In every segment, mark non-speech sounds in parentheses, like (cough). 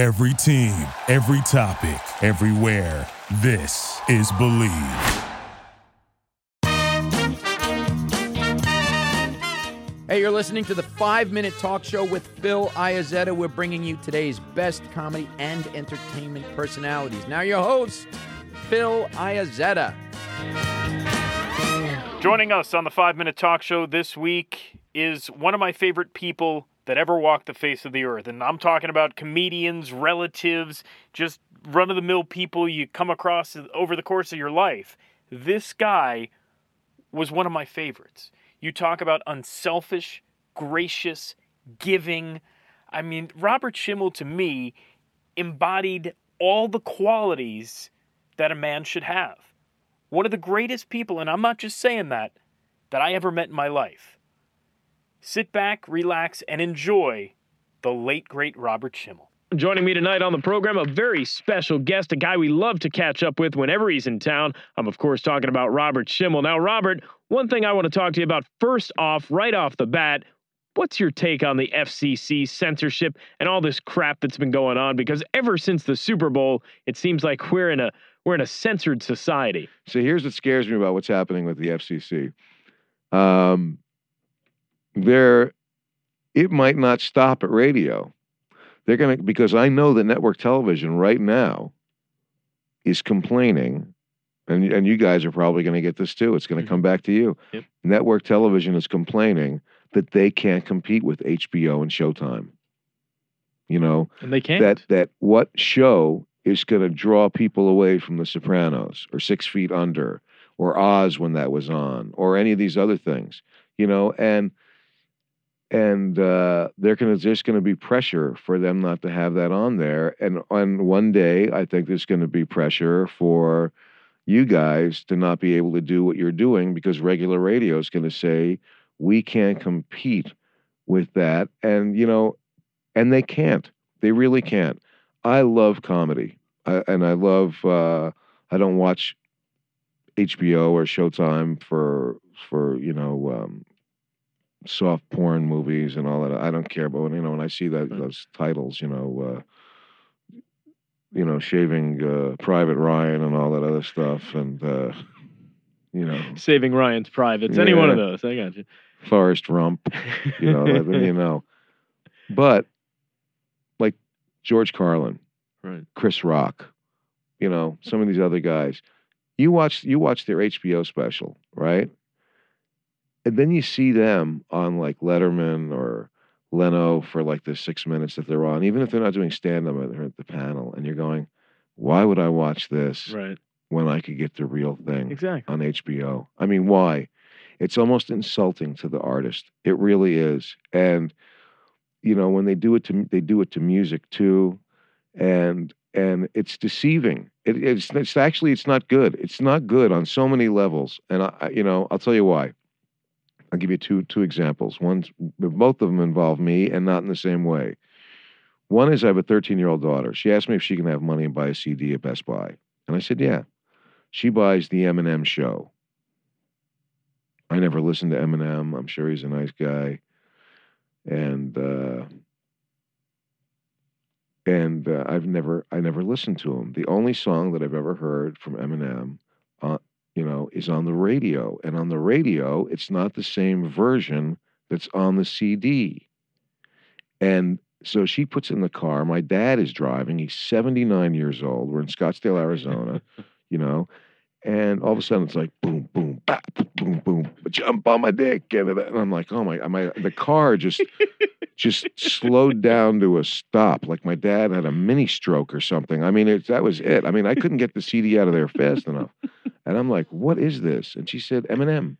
Every team, every topic, everywhere. This is Bleav. Hey, you're listening to the five minute talk show with Phil Iazetta. We're bringing you today's best comedy and entertainment personalities. Now, your host, Phil Iazetta. Joining us on the five minute talk show this week is one of my favorite people that ever walked the face of the earth. And I'm talking about comedians, relatives, just run of the mill people you come across over the course of your life. This guy was one of my favorites. You talk about unselfish, gracious, giving. I mean, Robert Schimmel to me embodied all the qualities that a man should have. One of the greatest people, and I'm not just saying that, that I ever met in my life. Sit back, relax, and enjoy the late, great Robert Schimmel. Joining me tonight on the program, a very special guest, a guy we love to catch up with whenever he's in town. I'm, of course, talking about Robert Schimmel. Now, Robert, one thing I want to talk to you about first off, right off the bat, what's your take on the FCC censorship and all this crap that's been going on? Because ever since the Super Bowl, it seems like we're in a we're in a censored society. So here's what scares me about what's happening with the FCC. Um, there, it might not stop at radio they're going to, because I know that network television right now is complaining, and, and you guys are probably going to get this too. It's going to mm-hmm. come back to you. Yep. Network television is complaining that they can't compete with HBO and Showtime. You know, and they can't. That that what show is going to draw people away from The Sopranos or Six Feet Under or Oz when that was on or any of these other things. You know, and and uh, going to there's going to be pressure for them not to have that on there. And on one day, I think there's going to be pressure for you guys to not be able to do what you're doing because regular radio is going to say we can't compete with that. And you know, and they can't. They really can't. I love comedy, I, and I love. Uh, I don't watch HBO or Showtime for for you know um, soft porn movies and all that. I don't care, but when, you know when I see that those titles, you know, uh, you know, shaving uh, Private Ryan and all that other stuff, and uh, you know, saving Ryan's privates, yeah, any one of those. I got you. Forrest Rump, you know, that, you know, (laughs) but like George Carlin, right, Chris Rock, you know, some of these other guys. You watch you watch their HBO special, right? And then you see them on like Letterman or Leno for like the six minutes that they're on, even if they're not doing stand up, they're at the panel, and you're going, why would I watch this right. when I could get the real thing exactly. on HBO? I mean, why? It's almost insulting to the artist. It really is. And you know, when they do it to they do it to music too, and and it's deceiving. It, it's it's actually it's not good. It's not good on so many levels. And I, you know, I'll tell you why. I'll give you two two examples. One, both of them involve me, and not in the same way. One is I have a 13 year old daughter. She asked me if she can have money and buy a CD at Best Buy, and I said, yeah. She buys the Eminem show. I never listened to Eminem. I'm sure he's a nice guy, and uh, and uh, I've never I never listened to him. The only song that I've ever heard from Eminem uh, you know, is on the radio. And on the radio, it's not the same version that's on the CD. And so she puts in the car. My dad is driving. He's 79 years old. We're in Scottsdale, Arizona, (laughs) you know. And all of a sudden it's like boom, boom, bap, boom, boom, jump on my dick. And, I'm like, oh my, my the car just (laughs) just slowed down to a stop. Like my dad had a mini stroke or something. I mean, it, that was it. I mean, I couldn't get the CD out of there fast enough. (laughs) And I'm like, what is this? And she said, Eminem.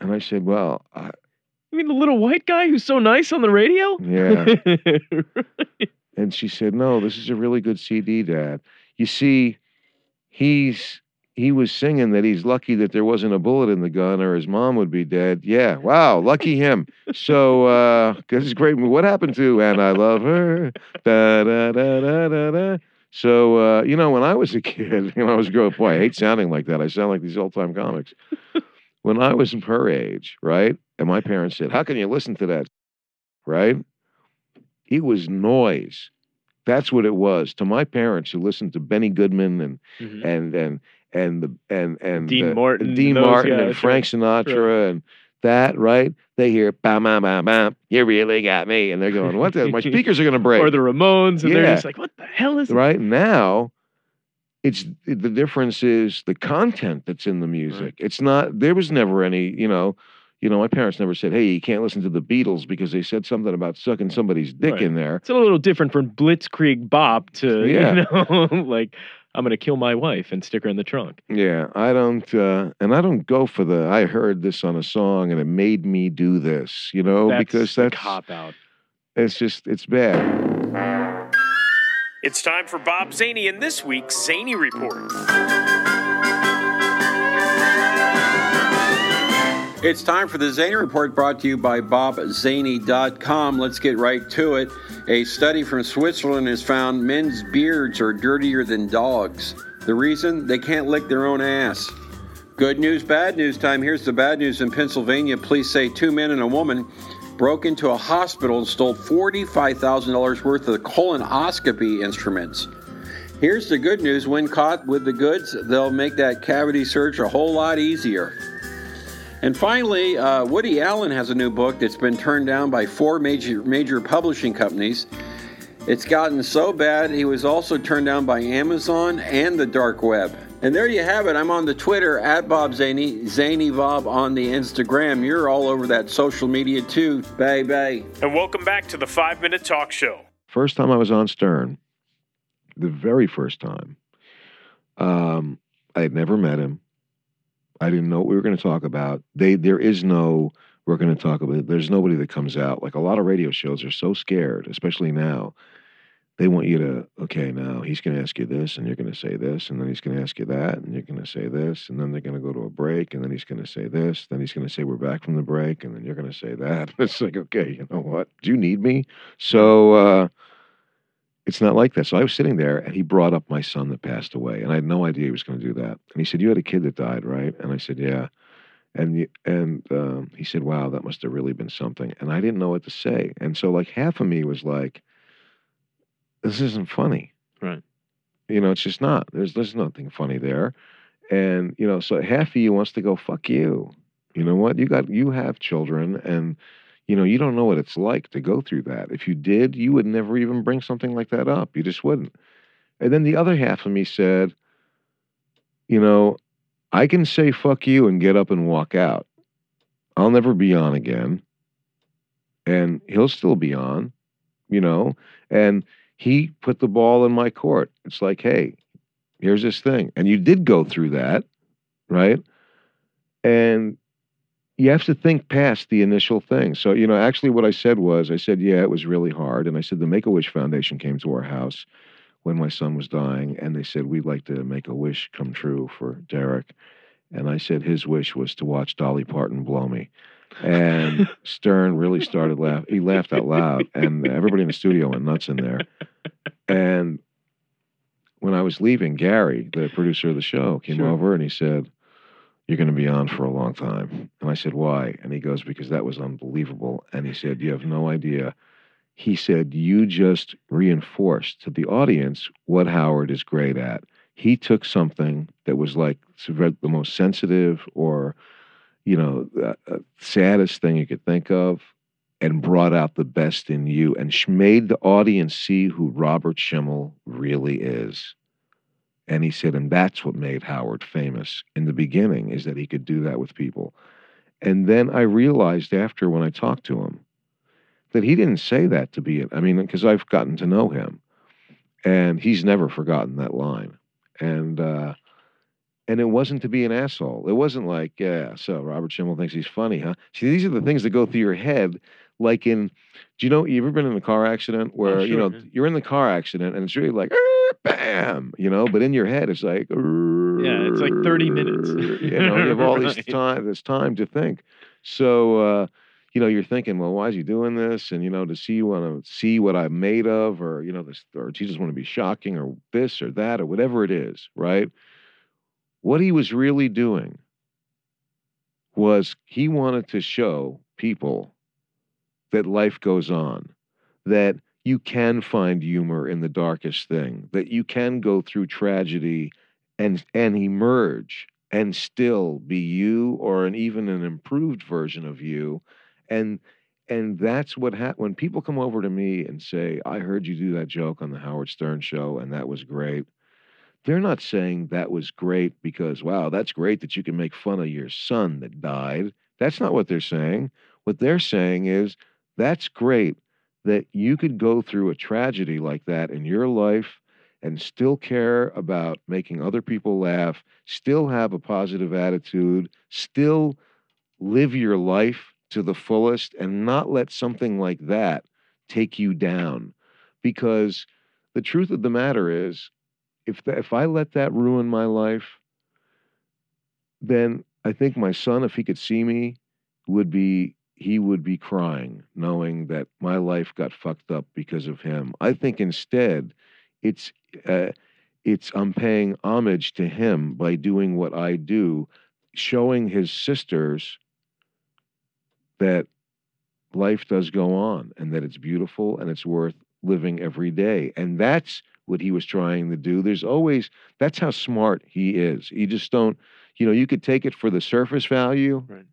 And I said, well, I, you mean the little white guy who's so nice on the radio? Yeah. (laughs) right. And she said, no, this is a really good CD, Dad. You see, he's he was singing that he's lucky that there wasn't a bullet in the gun or his mom would be dead. Yeah, wow, lucky (laughs) him. So uh this is great. What happened to and I love her? Da da da da da da. So uh, you know, when I was a kid, (laughs) when I was growing up, boy, I hate sounding like that. I sound like these old time comics. when I was her age, right? And my parents said, How can you listen to that? Right? It was noise. That's what it was to my parents who listened to Benny Goodman and Mhm. and and and the and and Dean uh, Martin, Dean Martin, and Frank Sinatra, and that right. They hear bam bam bam bam. You really got me, and they're going, "What? The, my (laughs) speakers are going to break." or the Ramones, and they're just like, "What the hell is right now it's the difference is the content that's in the music Right. it's not there was never any you know you know my parents never said hey you can't listen to the beatles because they said something about sucking somebody's dick Right. in there It's a little different from Blitzkrieg Bop to Yeah. you know, (laughs) like I'm gonna kill my wife and stick her in the trunk. yeah i don't uh and i don't go for the i heard this on a song and it made me do this you know that's because that's cop out. it's just it's bad It's time for Bob Zany in this week's Zany Report. It's time for the Zany Report brought to you by BobZany.com. Let's get right to it. A study from Switzerland has found men's beards are dirtier than dogs. The reason? They can't lick their own ass. Good news, bad news time. Here's the bad news in Pennsylvania. Police say two men and a woman broke into a hospital and stole $45,000 worth of colonoscopy instruments. Here's the good news when caught with the goods, they'll make that cavity search a whole lot easier. And finally, uh, Woody Allen has a new book that's been turned down by four major major publishing companies. It's gotten so bad, he was also turned down by Amazon and the dark web. And there you have it. I'm on the Twitter at Bob Zany, Zany Bob on the Instagram. You're all over that social media too. Bye bye. And welcome back to the Five Minute Talk Show. first time I was on Stern, the very first time, um, I had never met him. I didn't know what we were going to talk about. They there is no we're going to talk about. There's nobody that comes out like a lot of radio shows are so scared, especially now. They want you to okay now he's going to ask you this and you're going to say this and then he's going to ask you that and you're going to say this and then they're going to go to a break and then he's going to say this then he's going to say we're back from the break and then you're going to say that. (laughs) It's like okay, you know what? Do you need me? So. uh it's not like that. So I was sitting there and he brought up my son that passed away. And I had no idea he was going to do that. And he said, You had a kid that died, right? And I said, Yeah. And and um, he said, Wow, that must have really been something. And I didn't know what to say. And so like half of me was like, This isn't funny. Right. You know, it's just not. There's there's nothing funny there. And, you know, so half of you wants to go, fuck you. You know what? You got you have children and you know, you don't know what it's like to go through that. If you did, you would never even bring something like that up. You just wouldn't. And then the other half of me said, you know, I can say fuck you and get up and walk out. I'll never be on again. And he'll still be on, you know. And he put the ball in my court. It's like, hey, here's this thing. And you did go through that, right? And you have to think past the initial thing. So, you know, actually, what I said was, I said, yeah, it was really hard. And I said, the Make a Wish Foundation came to our house when my son was dying, and they said, we'd like to make a wish come true for Derek. And I said, his wish was to watch Dolly Parton blow me. And (laughs) Stern really started laughing. He laughed out loud, and everybody in the studio went nuts in there. And when I was leaving, Gary, the producer of the show, came Sure. over and he said, You're going to be on for a long time. And I said, Why? And he goes, Because that was unbelievable. And he said, You have no idea. He said, You just reinforced to the audience what Howard is great at. He took something that was like the most sensitive or, you know, uh, uh, saddest thing you could think of and brought out the best in you and made the audience see who Robert Schimmel really is. And he said, and that's what made Howard famous in the beginning, is that he could do that with people. And then I realized after when I talked to him that he didn't say that to be it. I mean, because I've gotten to know him and he's never forgotten that line. And, uh, and it wasn't to be an asshole. It wasn't like, yeah, so Robert Schimmel thinks he's funny, huh? See, these are the things that go through your head. Like in, do you know, you ever been in a car accident where, you know, you're in the car accident and it's really like, "Er, bam, you know, but in your head it's like, Yeah, it's like 30 minutes. (laughs) you know, you have all Right. time, this time to think. So, uh, you know, you're thinking, well, why is he doing this? And you know, does he want to see what I'm made of, or you know, this, or just want to be shocking, or this, or that, or whatever it is, right? What he was really doing was he wanted to show people that life goes on, that you can find humor in the darkest thing, that you can go through tragedy and and emerge and still be you or an even an improved version of you. And and that's what happened when people come over to me and say i heard you do that joke on the howard stern show and that was great they're not saying that was great because wow that's great that you can make fun of your son that died. That's not what they're saying. What they're saying is that's great that you could go through a tragedy like that in your life and still care about making other people laugh, still have a positive attitude, still live your life to the fullest, and not let something like that take you down. Because the truth of the matter is, if, the, if I let that ruin my life, then I think my son, if he could see me, would be he would be crying knowing that my life got fucked up because of him. I think instead it's uh, it's I'm paying homage to him by doing what I do, showing his sisters that life does go on and that it's beautiful and it's worth living every day. And that's what he was trying to do. There's always that's how smart he is. You just don't, you know, you could take it for the surface value. Right.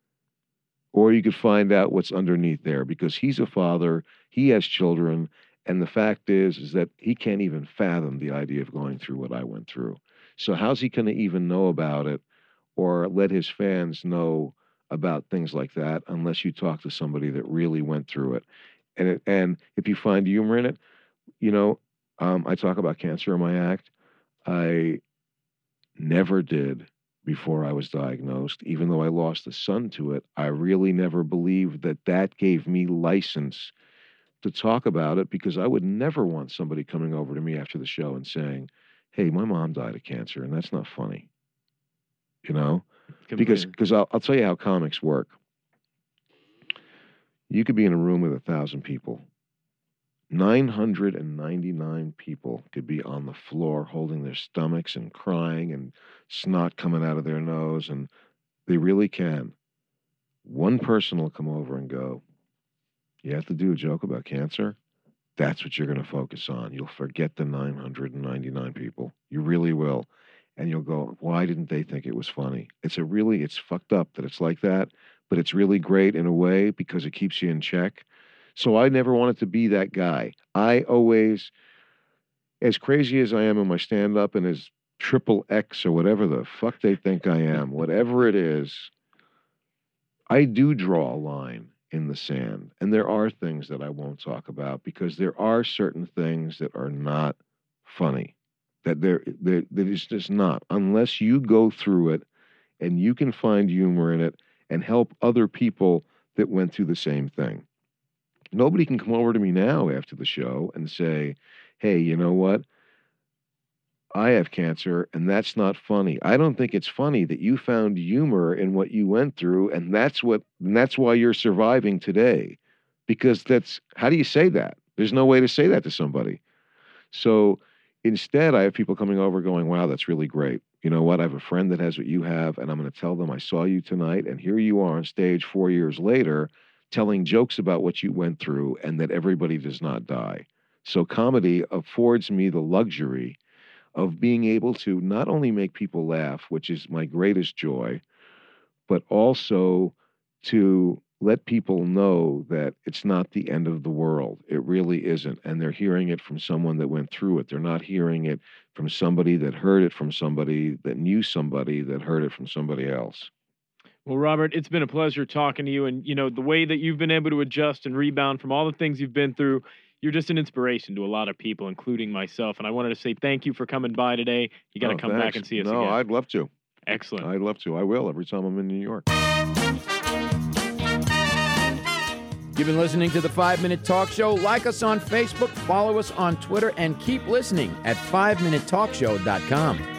Or you could find out what's underneath there because he's a father, he has children, and the fact is, is that he can't even fathom the idea of going through what I went through. So how's he going to even know about it or let his fans know about things like that unless you talk to somebody that really went through it? And it, and if you find humor in it, you know, um, I talk about cancer in my act. I never did before I was diagnosed, even though I lost a son to it. I really never believed that that gave me license to talk about it because I would never want somebody coming over to me after the show and saying, "Hey, my mom died of cancer," and that's not funny. You know, because because I'll, I'll tell you how comics work. You could be in a room with a thousand people. 999 people could be on the floor holding their stomachs and crying and snot coming out of their nose, and they really can. One person will come over and go, you have to do a joke about cancer, that's what you're going to focus on. You'll forget the 999 people. You really will. And you'll go, why didn't they think it was funny? It's a really, it's fucked up that it's like that, but it's really great in a way because it keeps you in check. So I never wanted to be that guy. I always, as crazy as I am in my stand up and as triple X or whatever the fuck they think I (laughs) am, whatever it is, I do draw a line in the sand. And there are things that I won't talk about because there are certain things that are not funny. That there, there that is just not unless you go through it and you can find humor in it and help other people that went through the same thing. Nobody can come over to me now after the show and say, "Hey, you know what? I have cancer and that's not funny. I don't think it's funny that you found humor in what you went through and that's what and that's why you're surviving today. Because that's how do you say that? There's no way to say that to somebody. So instead I have people coming over going, "Wow, that's really great. You know what? I have a friend that has what you have and I'm going to tell them I saw you tonight and here you are on stage 4 years later telling jokes about what you went through and that everybody does not die." So comedy affords me the luxury of being able to not only make people laugh, which is my greatest joy, but also to let people know that it's not the end of the world. It really isn't. And they're hearing it from someone that went through it. They're not hearing it from somebody that heard it from somebody that knew somebody that heard it from somebody else. Well, Robert, it's been a pleasure talking to you. And, you know, the way that you've been able to adjust and rebound from all the things you've been through, you're just an inspiration to a lot of people, including myself. And I wanted to say thank you for coming by today. You got to Oh, come back and see us no, again. I'd love to. Excellent. I'd love to. I will every time I'm in New York. You've been listening to the 5 Minute Talk Show. Like us on Facebook, follow us on Twitter, and keep listening at 5minutetalkshow.com.